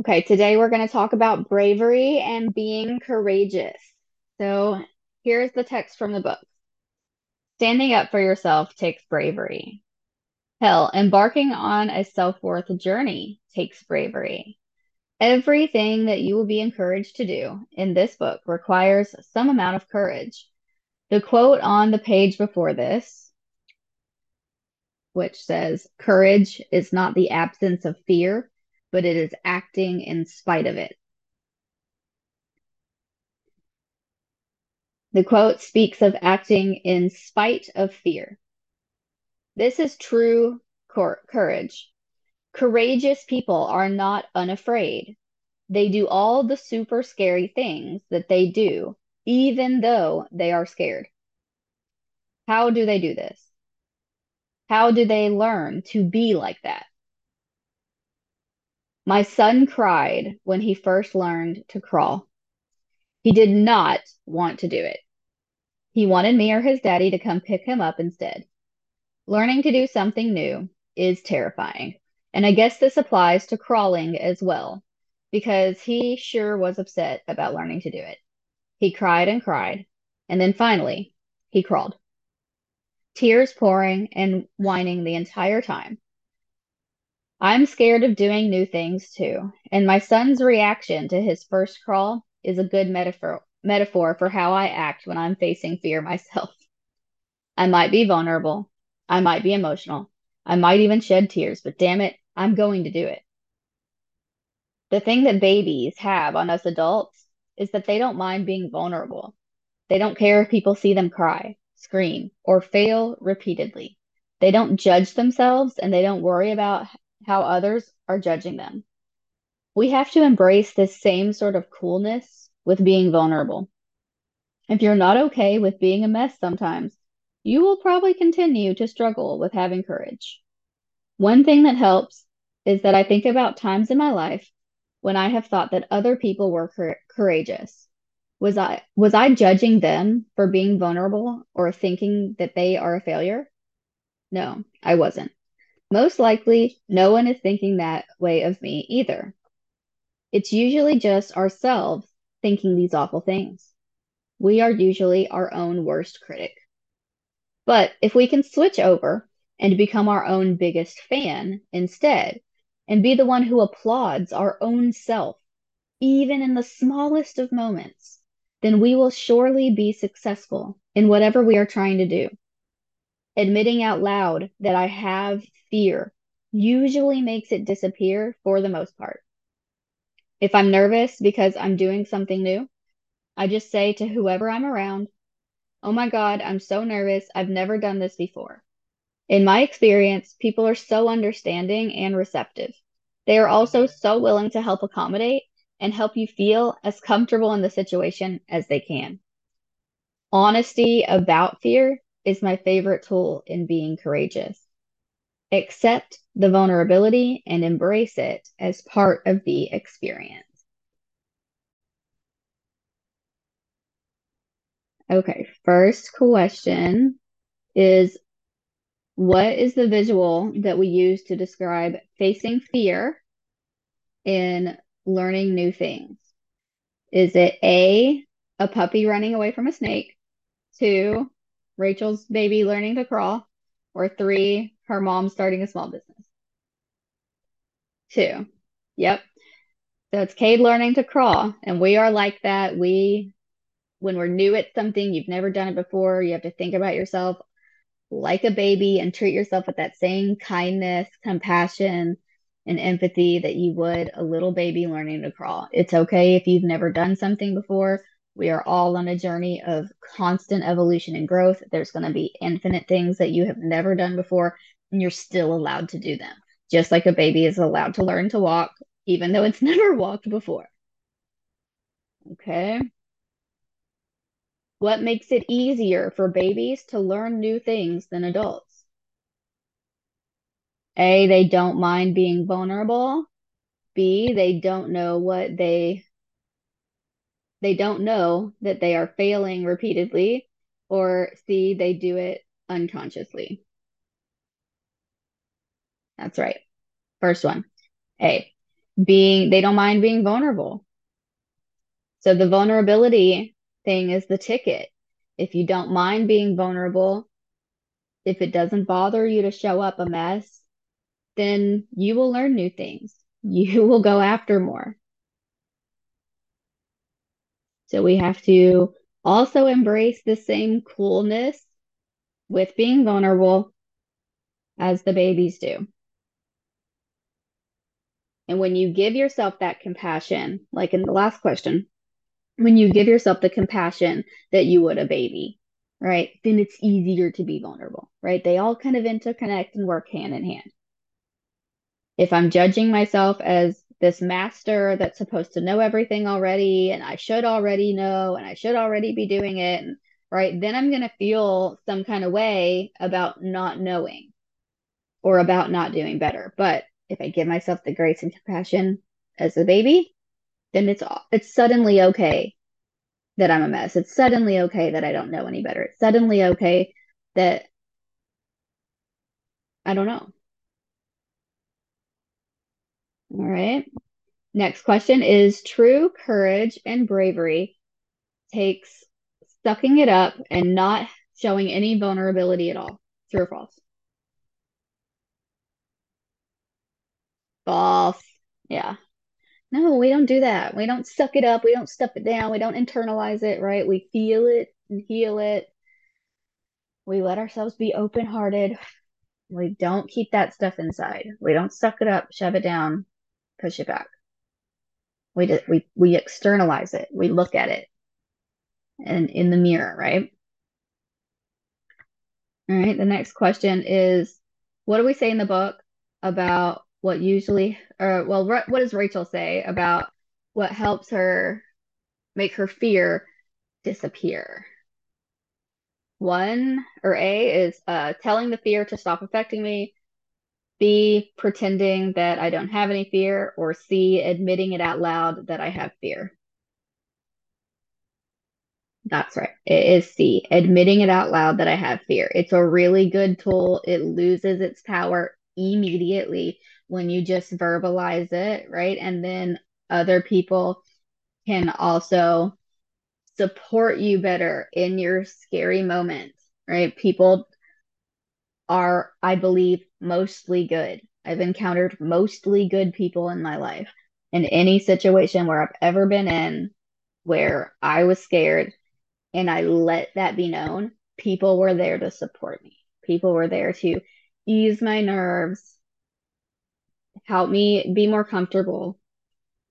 Okay, today we're going to talk about bravery and being courageous. So here's the text from the book. Standing up for yourself takes bravery. Hell, embarking on a self-worth journey takes bravery. Everything that you will be encouraged to do in this book requires some amount of courage. The quote on the page before this, which says, Courage is not the absence of fear, but it is acting in spite of it. The quote speaks of acting in spite of fear. This is true courage. Courageous people are not unafraid. They do all the super scary things that they do, even though they are scared. How do they do this? How do they learn to be like that? My son cried when he first learned to crawl. He did not want to do it. He wanted me or his daddy to come pick him up instead. Learning to do something new is terrifying. And I guess this applies to crawling as well, because he sure was upset about learning to do it. He cried and cried, and then finally, he crawled. Tears pouring and whining the entire time. I'm scared of doing new things too, and my son's reaction to his first crawl is a good metaphor metaphor for how I act when I'm facing fear myself. I might be vulnerable, I might be emotional, I might even shed tears, but damn it, I'm going to do it. The thing that babies have on us adults is that they don't mind being vulnerable. They don't care if people see them cry, scream, or fail repeatedly. They don't judge themselves and they don't worry about how others are judging them. We have to embrace this same sort of coolness with being vulnerable. If you're not okay with being a mess sometimes, you will probably continue to struggle with having courage. One thing that helps is that I think about times in my life when I have thought that other people were courageous. Was I was I judging them for being vulnerable or thinking that they are a failure? No, I wasn't. Most likely, no one is thinking that way of me either. It's usually just ourselves thinking these awful things. We are usually our own worst critic. But if we can switch over and become our own biggest fan instead, and be the one who applauds our own self, even in the smallest of moments, then we will surely be successful in whatever we are trying to do. Admitting out loud that I have fear usually makes it disappear for the most part. If I'm nervous because I'm doing something new, I just say to whoever I'm around, Oh my God, I'm so nervous. I've never done this before. In my experience, people are so understanding and receptive. They are also so willing to help accommodate and help you feel as comfortable in the situation as they can. Honesty about fear is my favorite tool in being courageous. Accept the vulnerability and embrace it as part of the experience. Okay, first question is what is the visual that we use to describe facing fear in learning new things? Is it A, a puppy running away from a snake? Two, Rachel's baby learning to crawl? Or three, her mom starting a small business? Two. Yep. So it's Cade learning to crawl. And we are like that. We, when we're new at something, you've never done it before, you have to think about yourself like a baby and treat yourself with that same kindness, compassion, and empathy that you would a little baby learning to crawl. It's okay if you've never done something before. We are all on a journey of constant evolution and growth. There's going to be infinite things that you have never done before, and you're still allowed to do them. Just like a baby is allowed to learn to walk, even though it's never walked before. Okay. What makes it easier for babies to learn new things than adults? A, they don't mind being vulnerable. B, they don't know what they they don't know that they are failing repeatedly. Or C, they do it unconsciously. That's right. First one. A. being they don't mind being vulnerable. So the vulnerability thing is the ticket. If you don't mind being vulnerable, if it doesn't bother you to show up a mess, then you will learn new things. You will go after more. So we have to also embrace the same coolness with being vulnerable as the babies do. And when you give yourself that compassion, like in the last question, when you give yourself the compassion that you would a baby, right, then it's easier to be vulnerable, right? They all kind of interconnect and work hand in hand. If I'm judging myself as this master that's supposed to know everything already and I should already know and I should already be doing it, right, then I'm going to feel some kind of way about not knowing or about not doing better. But if I give myself the grace and compassion as a baby, then it's it's suddenly okay that I'm a mess. It's suddenly okay that I don't know any better. It's suddenly okay that I don't know. All right. Next question is true courage and bravery takes sucking it up and not showing any vulnerability at all. True or false? False. Yeah. No, we don't do that. We don't suck it up. We don't stuff it down. We don't internalize it, right? We feel it and heal it. We let ourselves be open hearted. We don't keep that stuff inside. We don't suck it up, shove it down, push it back. We do, we we externalize it. We look at it and in the mirror, right? All right. The next question is, what do we say in the book about what usually, or well, what does Rachel say about what helps her make her fear disappear? One or A is uh, telling the fear to stop affecting me. B, pretending that I don't have any fear. Or C, admitting it out loud that I have fear. That's right. It is C, admitting it out loud that I have fear. It's a really good tool. It loses its power immediately when you just verbalize it, right? And then other people can also support you better in your scary moments, right? People are, I believe, mostly good. I've encountered mostly good people in my life. In any situation where I've ever been in where I was scared and I let that be known, people were there to support me. People were there to ease my nerves, help me be more comfortable.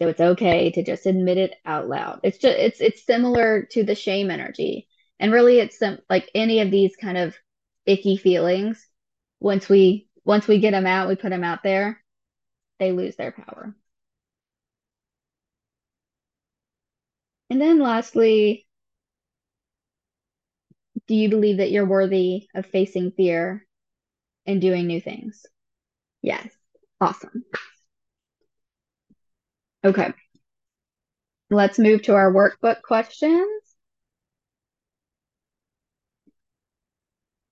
So it's okay to just admit it out loud. It's just it's it's similar to the shame energy. And really it's some like any of these kind of icky feelings once we once we get them out, we put them out there, they lose their power. And then lastly, do you believe that you're worthy of facing fear and doing new things? Yes. Awesome. Okay. Let's move to our workbook questions.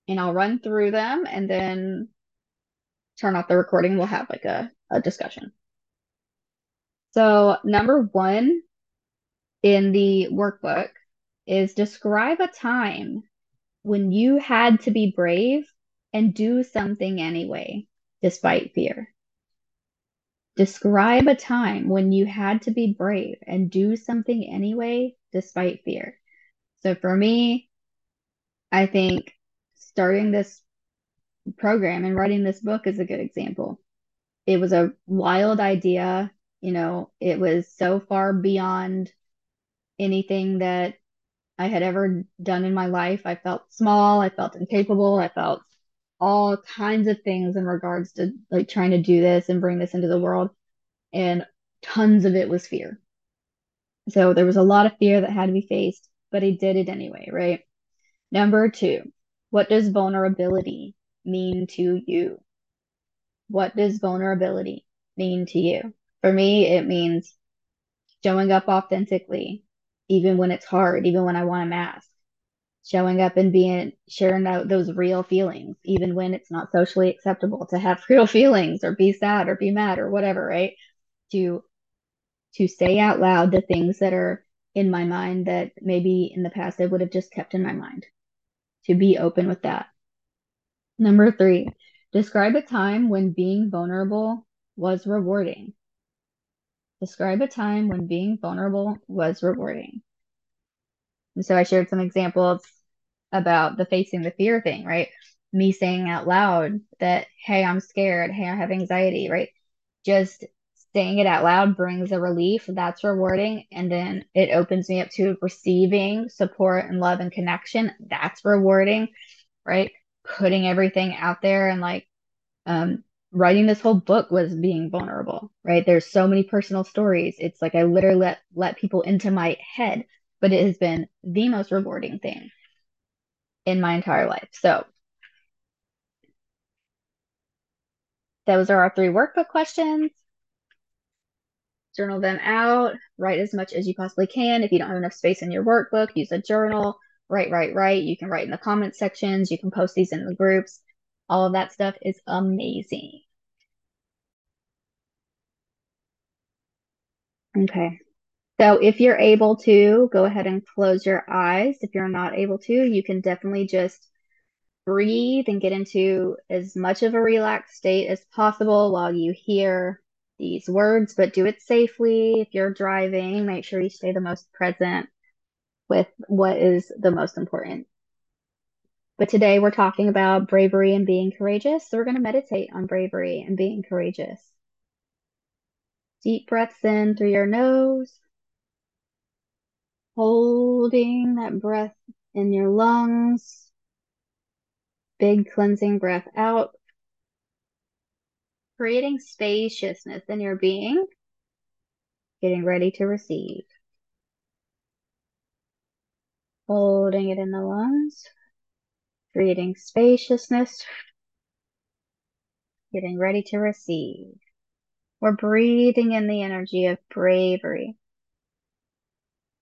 And I'll run through them and then turn off the recording. We'll have like a, a discussion. So, number one in the workbook is describe a time when you had to be brave and do something anyway, despite fear. Describe a time when you had to be brave and do something anyway, despite fear. So for me, I think starting this program and writing this book is a good example. It was a wild idea, you know, it was so far beyond anything that I had ever done in my life. I felt small, I felt incapable, I felt all kinds of things in regards to like trying to do this and bring this into the world. And tons of it was fear. So there was a lot of fear that had to be faced, but I did it anyway, right? Number two, what does vulnerability mean to you? What does vulnerability mean to you? For me, it means showing up authentically, even when it's hard, even when I want a mask showing up and being sharing out those real feelings, even when it's not socially acceptable to have real feelings or be sad or be mad or whatever, right? to to say out loud the things that are in my mind that maybe in the past I would have just kept in my mind. To be open with that. Number three, describe a time when being vulnerable was rewarding. Describe a time when being vulnerable was rewarding. And so I shared some examples about the facing the fear thing, right? Me saying out loud that, hey, I'm scared. Hey, I have anxiety, right? Just saying it out loud brings a relief. That's rewarding. And then it opens me up to receiving support and love and connection. That's rewarding, right? Putting everything out there and like, um, writing this whole book was being vulnerable, right? There's so many personal stories. It's like I literally let let people into my head, but it has been the most rewarding thing in my entire life. So those are our three workbook questions. Journal them out, write as much as you possibly can. If you don't have enough space in your workbook, use a journal, write, write, write. You can write in the comment sections, you can post these in the groups. All of that stuff is amazing. Okay. So if you're able to, go ahead and close your eyes. If you're not able to, you can definitely just breathe and get into as much of a relaxed state as possible while you hear these words, but do it safely. If you're driving, make sure you stay the most present with what is the most important. But today we're talking about bravery and being courageous. So we're going to meditate on bravery and being courageous. Deep breaths in through your nose, holding that breath in your lungs. Big cleansing breath out, creating spaciousness in your being, getting ready to receive. Holding it in the lungs, creating spaciousness, getting ready to receive. We're breathing in the energy of bravery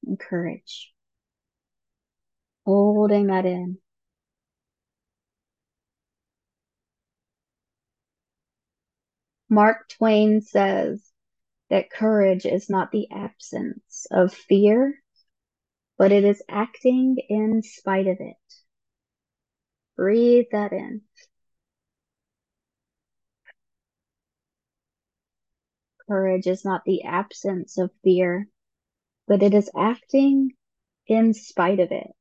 and courage. Holding that in. Mark Twain says that courage is not the absence of fear, but it is acting in spite of it. Breathe that in. Courage is not the absence of fear, but it is acting in spite of it.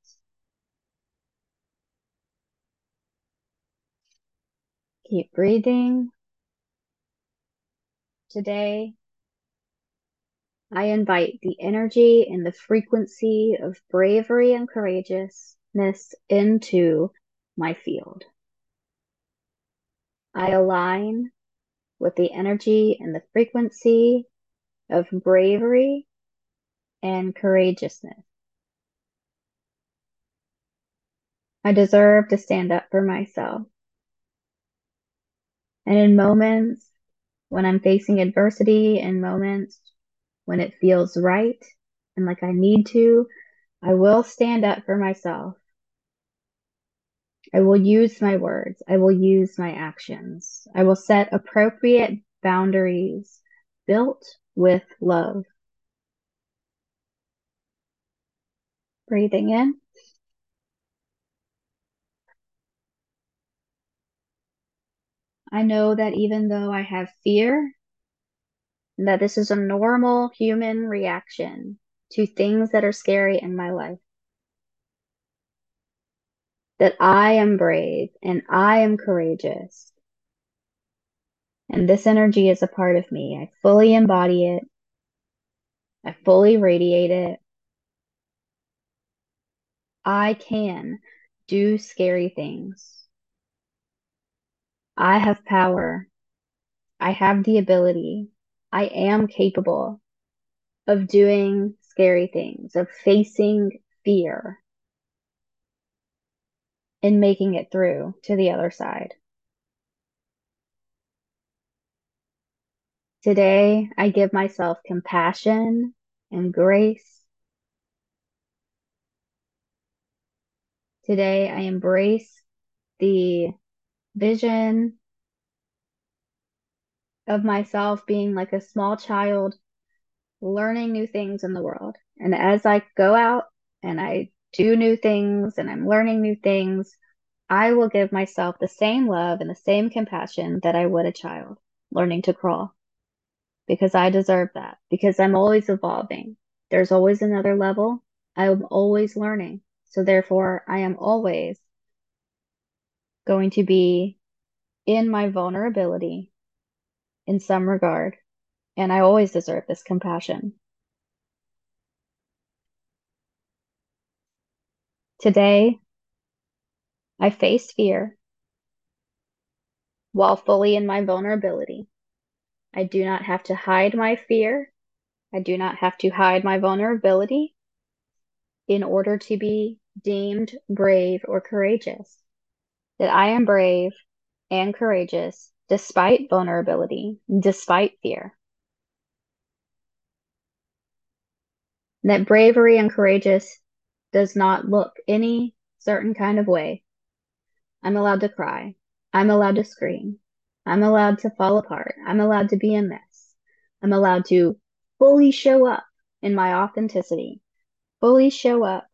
Keep breathing. Today, I invite the energy and the frequency of bravery and courageousness into my field. I align with the energy and the frequency of bravery and courageousness. I deserve to stand up for myself. And in moments when I'm facing adversity and moments when it feels right and like I need to, I will stand up for myself. I will use my words. I will use my actions. I will set appropriate boundaries built with love. Breathing in. I know that even though I have fear, that this is a normal human reaction to things that are scary in my life. That I am brave and I am courageous. And this energy is a part of me. I fully embody it. I fully radiate it. I can do scary things. I have power. I have the ability. I am capable of doing scary things, of facing fear and making it through to the other side. Today, I give myself compassion and grace. Today, I embrace the vision of myself being like a small child learning new things in the world. And as I go out and I do new things and I'm learning new things, I will give myself the same love and the same compassion that I would a child learning to crawl because I deserve that, because I'm always evolving. There's always another level. I'm always learning. So therefore, I am always going to be in my vulnerability in some regard. And I always deserve this compassion. Today, I face fear while fully in my vulnerability. I do not have to hide my fear. I do not have to hide my vulnerability in order to be deemed brave or courageous. That I am brave and courageous despite vulnerability, despite fear. That bravery and courageous does not look any certain kind of way. I'm allowed to cry. I'm allowed to scream. I'm allowed to fall apart. I'm allowed to be a mess. I'm allowed to fully show up in my authenticity, fully show up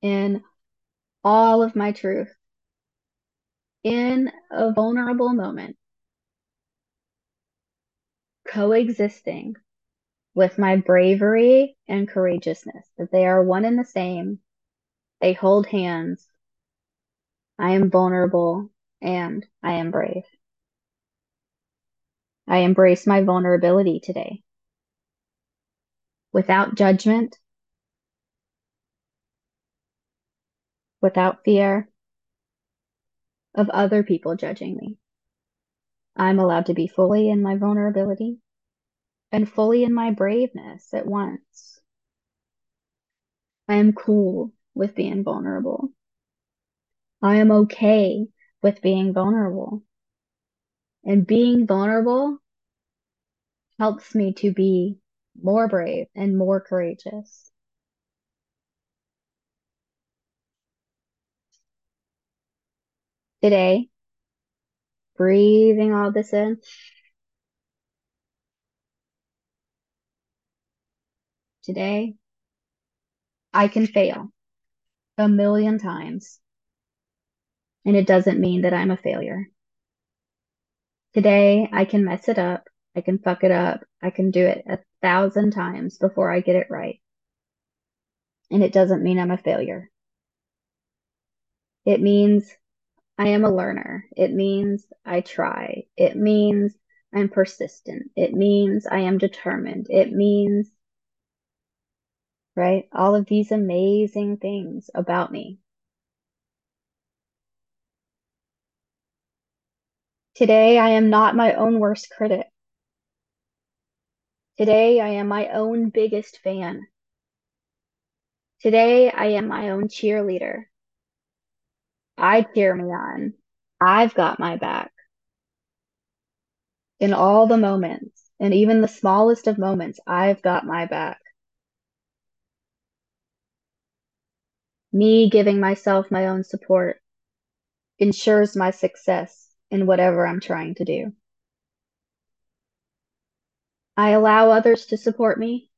in all of my truth in a vulnerable moment, coexisting with my bravery and courageousness, that they are one and the same. They hold hands. I am vulnerable and I am brave. I embrace my vulnerability today without judgment, without fear of other people judging me. I'm allowed to be fully in my vulnerability and fully in my braveness at once. I am cool with being vulnerable. I am okay with being vulnerable. And being vulnerable helps me to be more brave and more courageous. Today, breathing all this in. Today, I can fail a million times, and it doesn't mean that I'm a failure. Today, I can mess it up. I can fuck it up. I can do it a thousand times before I get it right. And it doesn't mean I'm a failure. It means I am a learner. It means I try. It means I'm persistent. It means I am determined. It means, right? All of these amazing things about me. Today, I am not my own worst critic. Today, I am my own biggest fan. Today, I am my own cheerleader. I cheer me on. I've got my back. In all the moments, and even the smallest of moments, I've got my back. Me giving myself my own support ensures my success in whatever I'm trying to do. I allow others to support me,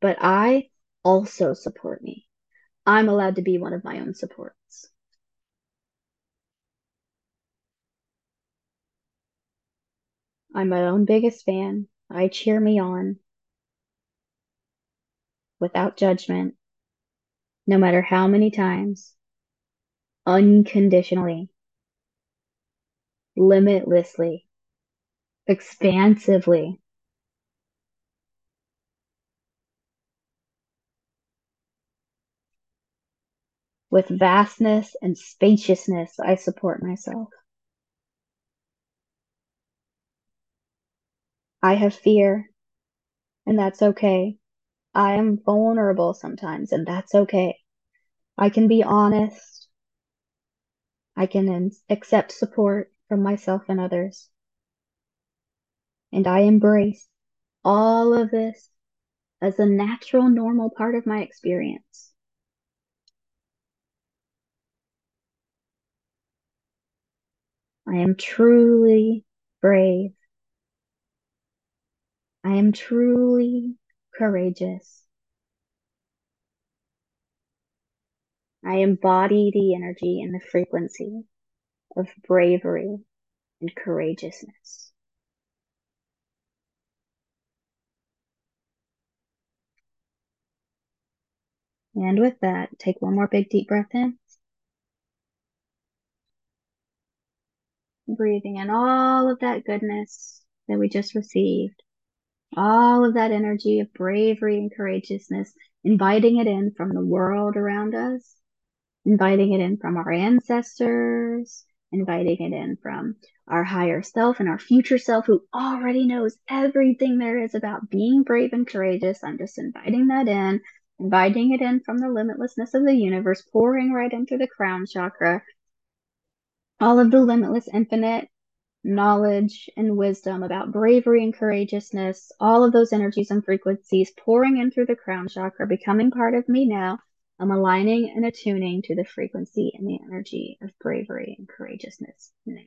but I also support me. I'm allowed to be one of my own supports. I'm my own biggest fan. I cheer me on without judgment, no matter how many times, unconditionally, limitlessly, expansively. With vastness and spaciousness, I support myself. I have fear, and that's okay. I am vulnerable sometimes, and that's okay. I can be honest. I can accept support from myself and others. And I embrace all of this as a natural, normal part of my experience. I am truly brave. I am truly courageous. I embody the energy and the frequency of bravery and courageousness. And with that, take one more big deep breath in. Breathing in all of that goodness that we just received, all of that energy of bravery and courageousness, inviting it in from the world around us, inviting it in from our ancestors, inviting it in from our higher self and our future self who already knows everything there is about being brave and courageous. I'm just inviting that in inviting it in from the limitlessness of the universe, pouring right into the crown chakra. All of the limitless, infinite knowledge and wisdom about bravery and courageousness, all of those energies and frequencies pouring in through the crown chakra, becoming part of me now. I'm aligning and attuning to the frequency and the energy of bravery and courageousness now.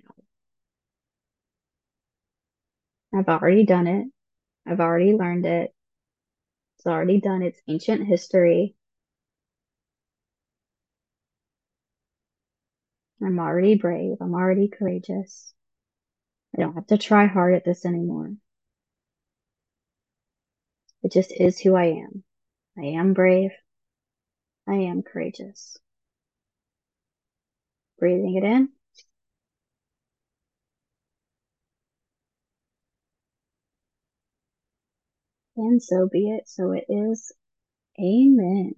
I've already done it. I've already learned it. It's already done its ancient history. I'm already brave. I'm already courageous. I don't have to try hard at this anymore. It just is who I am. I am brave. I am courageous. Breathing it in. And so be it. So it is. Amen.